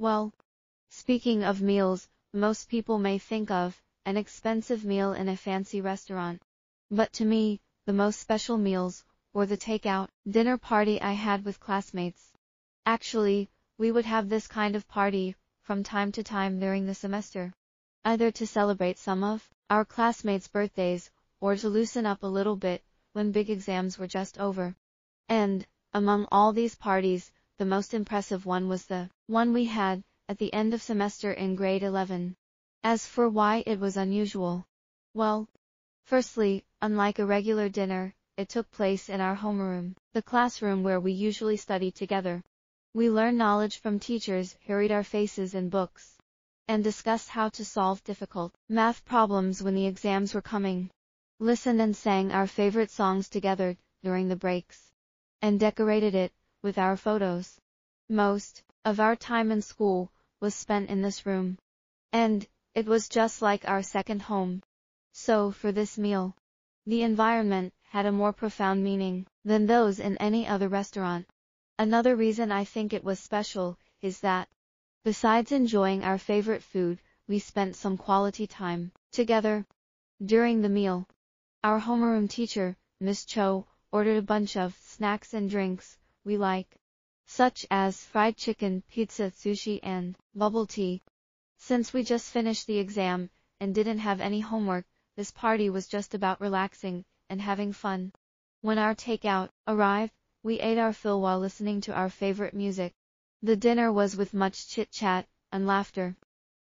Well, speaking of meals, most people may think of an expensive meal in a fancy restaurant. But to me, the most special meals were the takeout dinner party I had with classmates. Actually, we would have this kind of party from time to time during the semester, either to celebrate some of our classmates' birthdays or to loosen up a little bit when big exams were just over. And, among all these parties, the most impressive one was the one we had at the end of semester in grade 11. As for why it was unusual, well, firstly, unlike a regular dinner, it took place in our homeroom, the classroom where we usually study together. We learned knowledge from teachers who read our faces in books and discussed how to solve difficult math problems when the exams were coming. Listened and sang our favorite songs together during the breaks and decorated it with our photos. Most of our time in school was spent in this room. And it was just like our second home. So for this meal, the environment had a more profound meaning than those in any other restaurant. Another reason I think it was special is that, besides enjoying our favorite food, we spent some quality time together. During the meal, our homeroom teacher, Miss Cho, ordered a bunch of snacks and drinks we like, such as fried chicken, pizza, sushi, and bubble tea. Since we just finished the exam and didn't have any homework, this party was just about relaxing and having fun. When our takeout arrived, we ate our fill while listening to our favorite music. The dinner was with much chit-chat and laughter.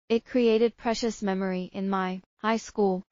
It created precious memory in my high school